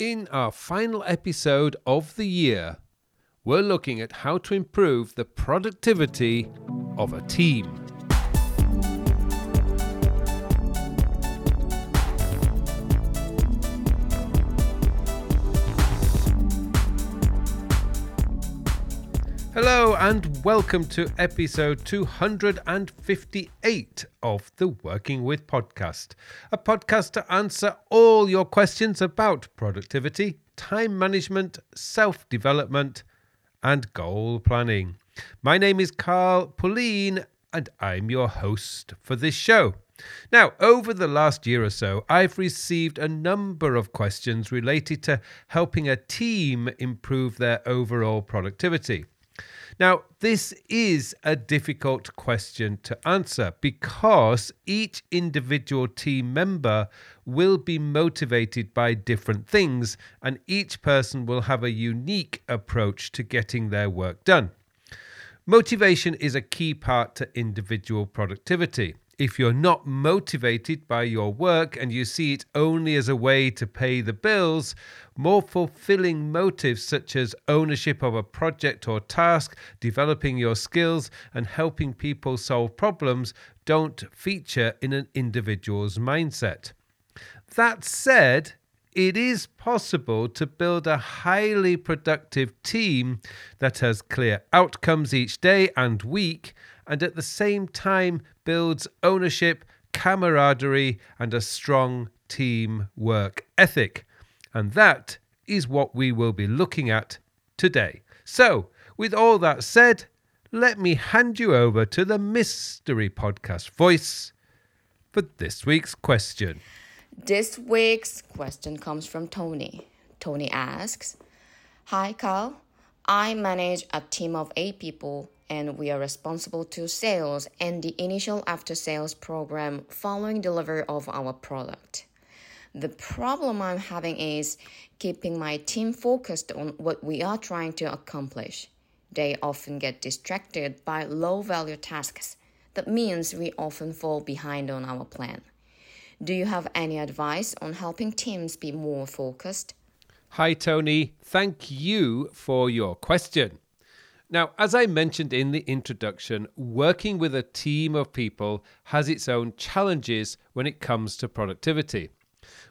In our final episode of the year, we're looking at how to improve the productivity of a team. And welcome to episode 258 of the Working With podcast, a podcast to answer all your questions about productivity, time management, self development, and goal planning. My name is Carl Pullein, and I'm your host for this show. Now, over the last year or so, I've received a number of questions related to helping a team improve their overall productivity. Now, this is a difficult question to answer because each individual team member will be motivated by different things, and each person will have a unique approach to getting their work done. Motivation is a key part to individual productivity if you're not motivated by your work and you see it only as a way to pay the bills, more fulfilling motives such as ownership of a project or task, developing your skills, and helping people solve problems don't feature in an individual's mindset. That said, it is possible to build a highly productive team that has clear outcomes each day and week and at the same time builds ownership, camaraderie, and a strong team work ethic. And that is what we will be looking at today. So, with all that said, let me hand you over to the Mystery Podcast voice for this week's question. This week's question comes from Tony. Tony asks Hi, Carl. I manage a team of eight people and we are responsible to sales and the initial after sales program following delivery of our product. The problem I'm having is keeping my team focused on what we are trying to accomplish. They often get distracted by low value tasks. That means we often fall behind on our plan. Do you have any advice on helping teams be more focused? Hi, Tony. Thank you for your question. Now, as I mentioned in the introduction, working with a team of people has its own challenges when it comes to productivity.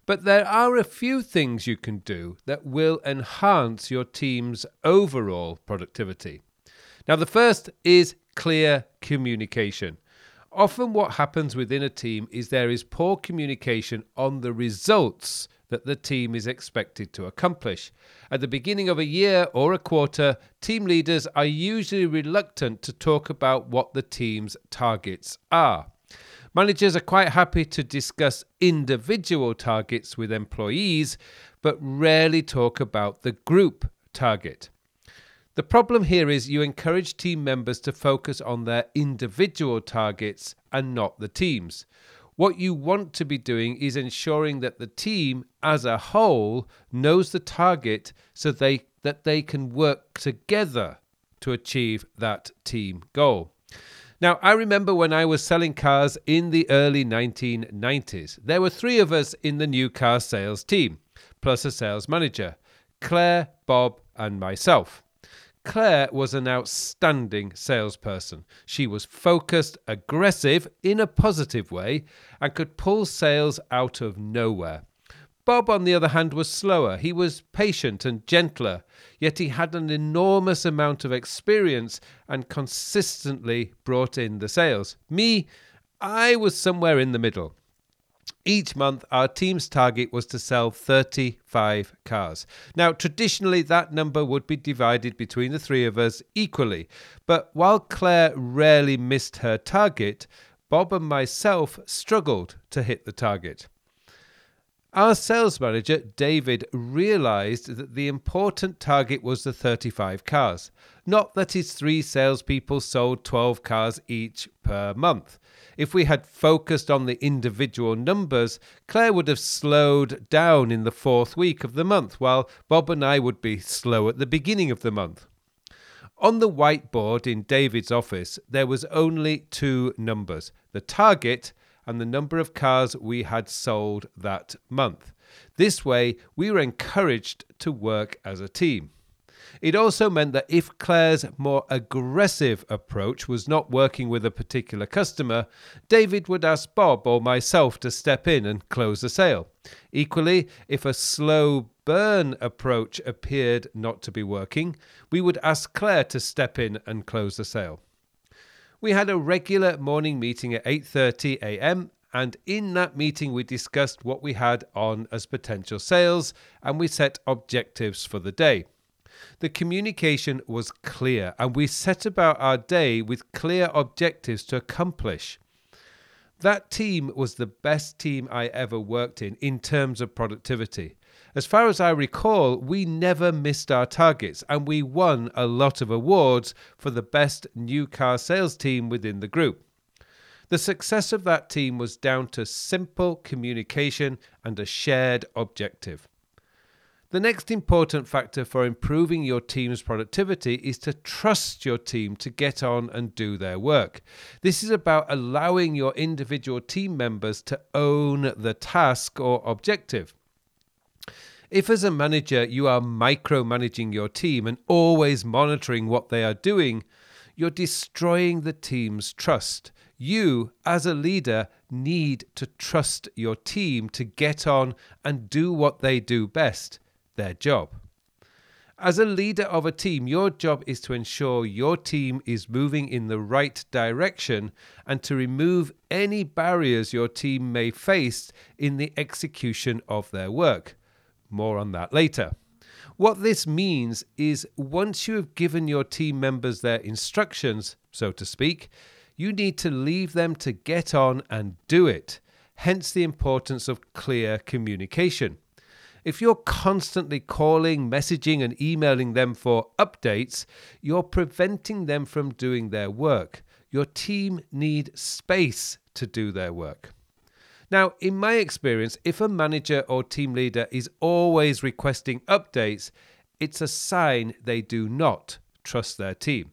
But there are a few things you can do that will enhance your team's overall productivity. Now, the first is clear communication. Often, what happens within a team is there is poor communication on the results that the team is expected to accomplish. At the beginning of a year or a quarter, team leaders are usually reluctant to talk about what the team's targets are. Managers are quite happy to discuss individual targets with employees, but rarely talk about the group target. The problem here is you encourage team members to focus on their individual targets and not the team's. What you want to be doing is ensuring that the team as a whole knows the target so they that they can work together to achieve that team goal. Now, I remember when I was selling cars in the early 1990s, there were three of us in the new car sales team, plus a sales manager Claire, Bob, and myself. Claire was an outstanding salesperson. She was focused, aggressive in a positive way, and could pull sales out of nowhere. Bob, on the other hand, was slower. He was patient and gentler, yet he had an enormous amount of experience and consistently brought in the sales. Me, I was somewhere in the middle. Each month, our team's target was to sell 35 cars. Now, traditionally, that number would be divided between the three of us equally. But while Claire rarely missed her target, Bob and myself struggled to hit the target. Our sales manager, David, realized that the important target was the 35 cars, not that his three salespeople sold 12 cars each per month. If we had focused on the individual numbers, Claire would have slowed down in the fourth week of the month, while Bob and I would be slow at the beginning of the month. On the whiteboard in David's office, there was only two numbers the target and the number of cars we had sold that month. This way, we were encouraged to work as a team. It also meant that if Claire's more aggressive approach was not working with a particular customer, David would ask Bob or myself to step in and close the sale. Equally, if a slow burn approach appeared not to be working, we would ask Claire to step in and close the sale. We had a regular morning meeting at 8:30 a.m. and in that meeting we discussed what we had on as potential sales and we set objectives for the day. The communication was clear and we set about our day with clear objectives to accomplish. That team was the best team I ever worked in in terms of productivity. As far as I recall, we never missed our targets and we won a lot of awards for the best new car sales team within the group. The success of that team was down to simple communication and a shared objective. The next important factor for improving your team's productivity is to trust your team to get on and do their work. This is about allowing your individual team members to own the task or objective. If, as a manager, you are micromanaging your team and always monitoring what they are doing, you're destroying the team's trust. You, as a leader, need to trust your team to get on and do what they do best their job. As a leader of a team, your job is to ensure your team is moving in the right direction and to remove any barriers your team may face in the execution of their work. More on that later. What this means is once you have given your team members their instructions, so to speak, you need to leave them to get on and do it. Hence the importance of clear communication. If you're constantly calling, messaging, and emailing them for updates, you're preventing them from doing their work. Your team need space to do their work. Now, in my experience, if a manager or team leader is always requesting updates, it's a sign they do not trust their team.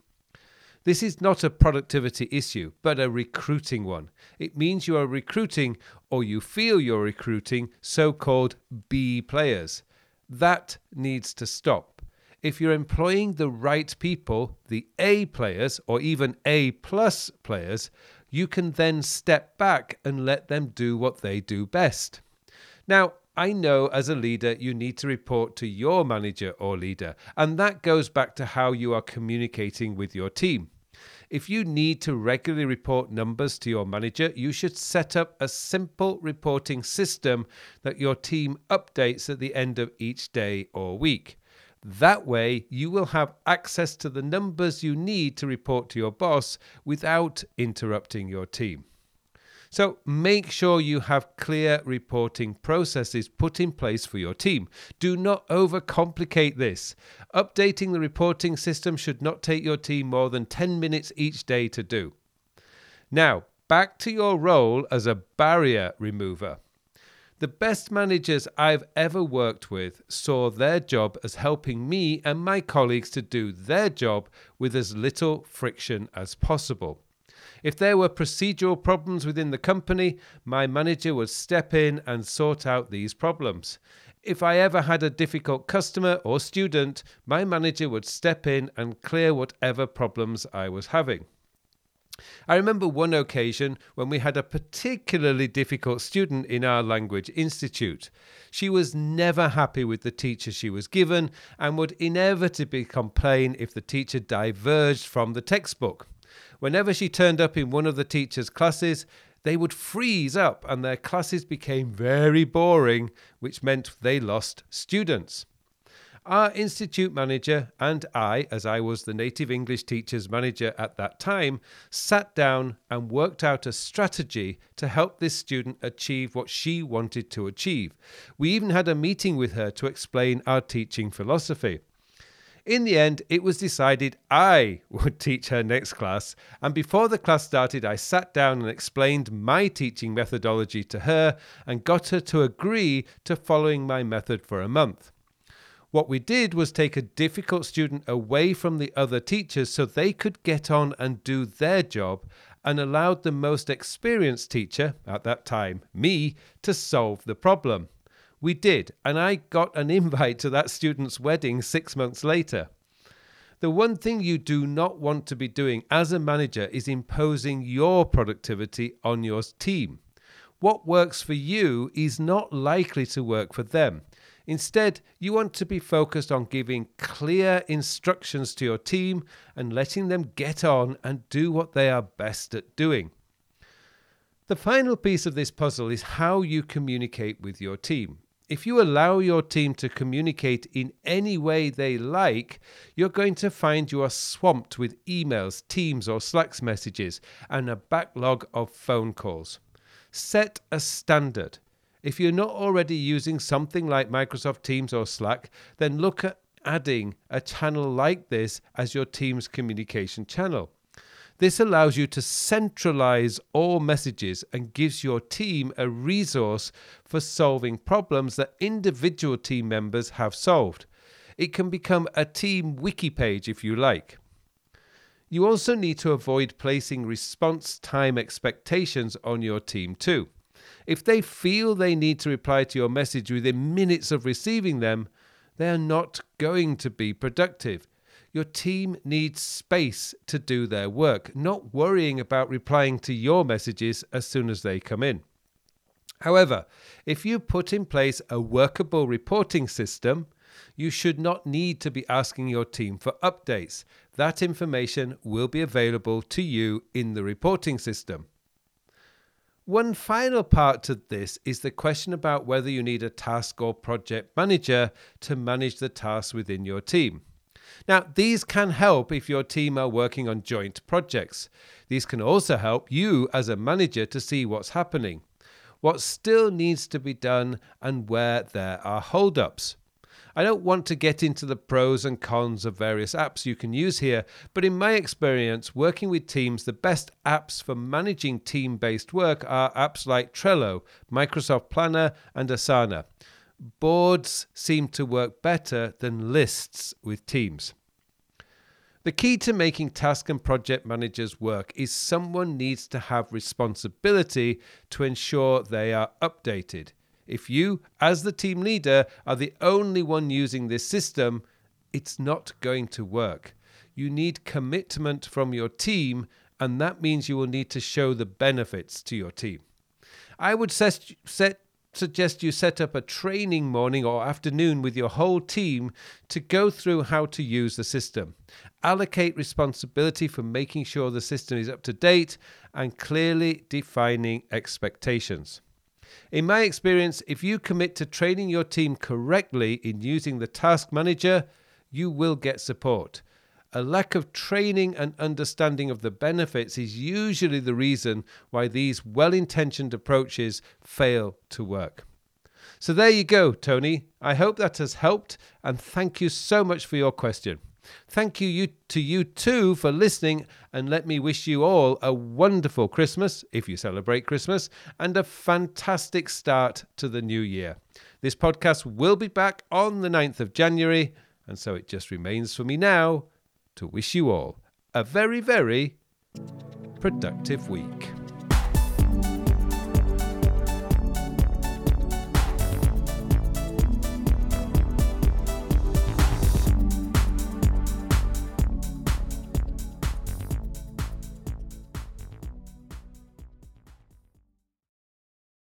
This is not a productivity issue, but a recruiting one. It means you are recruiting, or you feel you're recruiting, so called B players. That needs to stop. If you're employing the right people, the A players, or even A plus players, you can then step back and let them do what they do best. Now, I know as a leader you need to report to your manager or leader, and that goes back to how you are communicating with your team. If you need to regularly report numbers to your manager, you should set up a simple reporting system that your team updates at the end of each day or week. That way, you will have access to the numbers you need to report to your boss without interrupting your team. So make sure you have clear reporting processes put in place for your team. Do not overcomplicate this. Updating the reporting system should not take your team more than 10 minutes each day to do. Now, back to your role as a barrier remover. The best managers I've ever worked with saw their job as helping me and my colleagues to do their job with as little friction as possible. If there were procedural problems within the company, my manager would step in and sort out these problems. If I ever had a difficult customer or student, my manager would step in and clear whatever problems I was having. I remember one occasion when we had a particularly difficult student in our language institute. She was never happy with the teacher she was given and would inevitably complain if the teacher diverged from the textbook. Whenever she turned up in one of the teacher's classes, they would freeze up and their classes became very boring, which meant they lost students. Our institute manager and I, as I was the native English teacher's manager at that time, sat down and worked out a strategy to help this student achieve what she wanted to achieve. We even had a meeting with her to explain our teaching philosophy. In the end, it was decided I would teach her next class, and before the class started, I sat down and explained my teaching methodology to her and got her to agree to following my method for a month. What we did was take a difficult student away from the other teachers so they could get on and do their job and allowed the most experienced teacher, at that time, me, to solve the problem. We did, and I got an invite to that student's wedding six months later. The one thing you do not want to be doing as a manager is imposing your productivity on your team. What works for you is not likely to work for them. Instead, you want to be focused on giving clear instructions to your team and letting them get on and do what they are best at doing. The final piece of this puzzle is how you communicate with your team. If you allow your team to communicate in any way they like, you're going to find you are swamped with emails, Teams, or Slack messages and a backlog of phone calls. Set a standard. If you're not already using something like Microsoft Teams or Slack, then look at adding a channel like this as your team's communication channel. This allows you to centralize all messages and gives your team a resource for solving problems that individual team members have solved. It can become a team wiki page if you like. You also need to avoid placing response time expectations on your team too. If they feel they need to reply to your message within minutes of receiving them, they are not going to be productive. Your team needs space to do their work, not worrying about replying to your messages as soon as they come in. However, if you put in place a workable reporting system, you should not need to be asking your team for updates. That information will be available to you in the reporting system. One final part to this is the question about whether you need a task or project manager to manage the tasks within your team. Now, these can help if your team are working on joint projects. These can also help you as a manager to see what's happening, what still needs to be done, and where there are holdups. I don't want to get into the pros and cons of various apps you can use here, but in my experience, working with teams, the best apps for managing team based work are apps like Trello, Microsoft Planner, and Asana boards seem to work better than lists with teams. The key to making task and project managers work is someone needs to have responsibility to ensure they are updated. If you, as the team leader, are the only one using this system, it's not going to work. You need commitment from your team, and that means you will need to show the benefits to your team. I would set, set suggest you set up a training morning or afternoon with your whole team to go through how to use the system. Allocate responsibility for making sure the system is up to date and clearly defining expectations. In my experience, if you commit to training your team correctly in using the task manager, you will get support. A lack of training and understanding of the benefits is usually the reason why these well intentioned approaches fail to work. So there you go, Tony. I hope that has helped, and thank you so much for your question. Thank you, you to you too for listening, and let me wish you all a wonderful Christmas if you celebrate Christmas and a fantastic start to the new year. This podcast will be back on the 9th of January, and so it just remains for me now to wish you all a very, very productive week.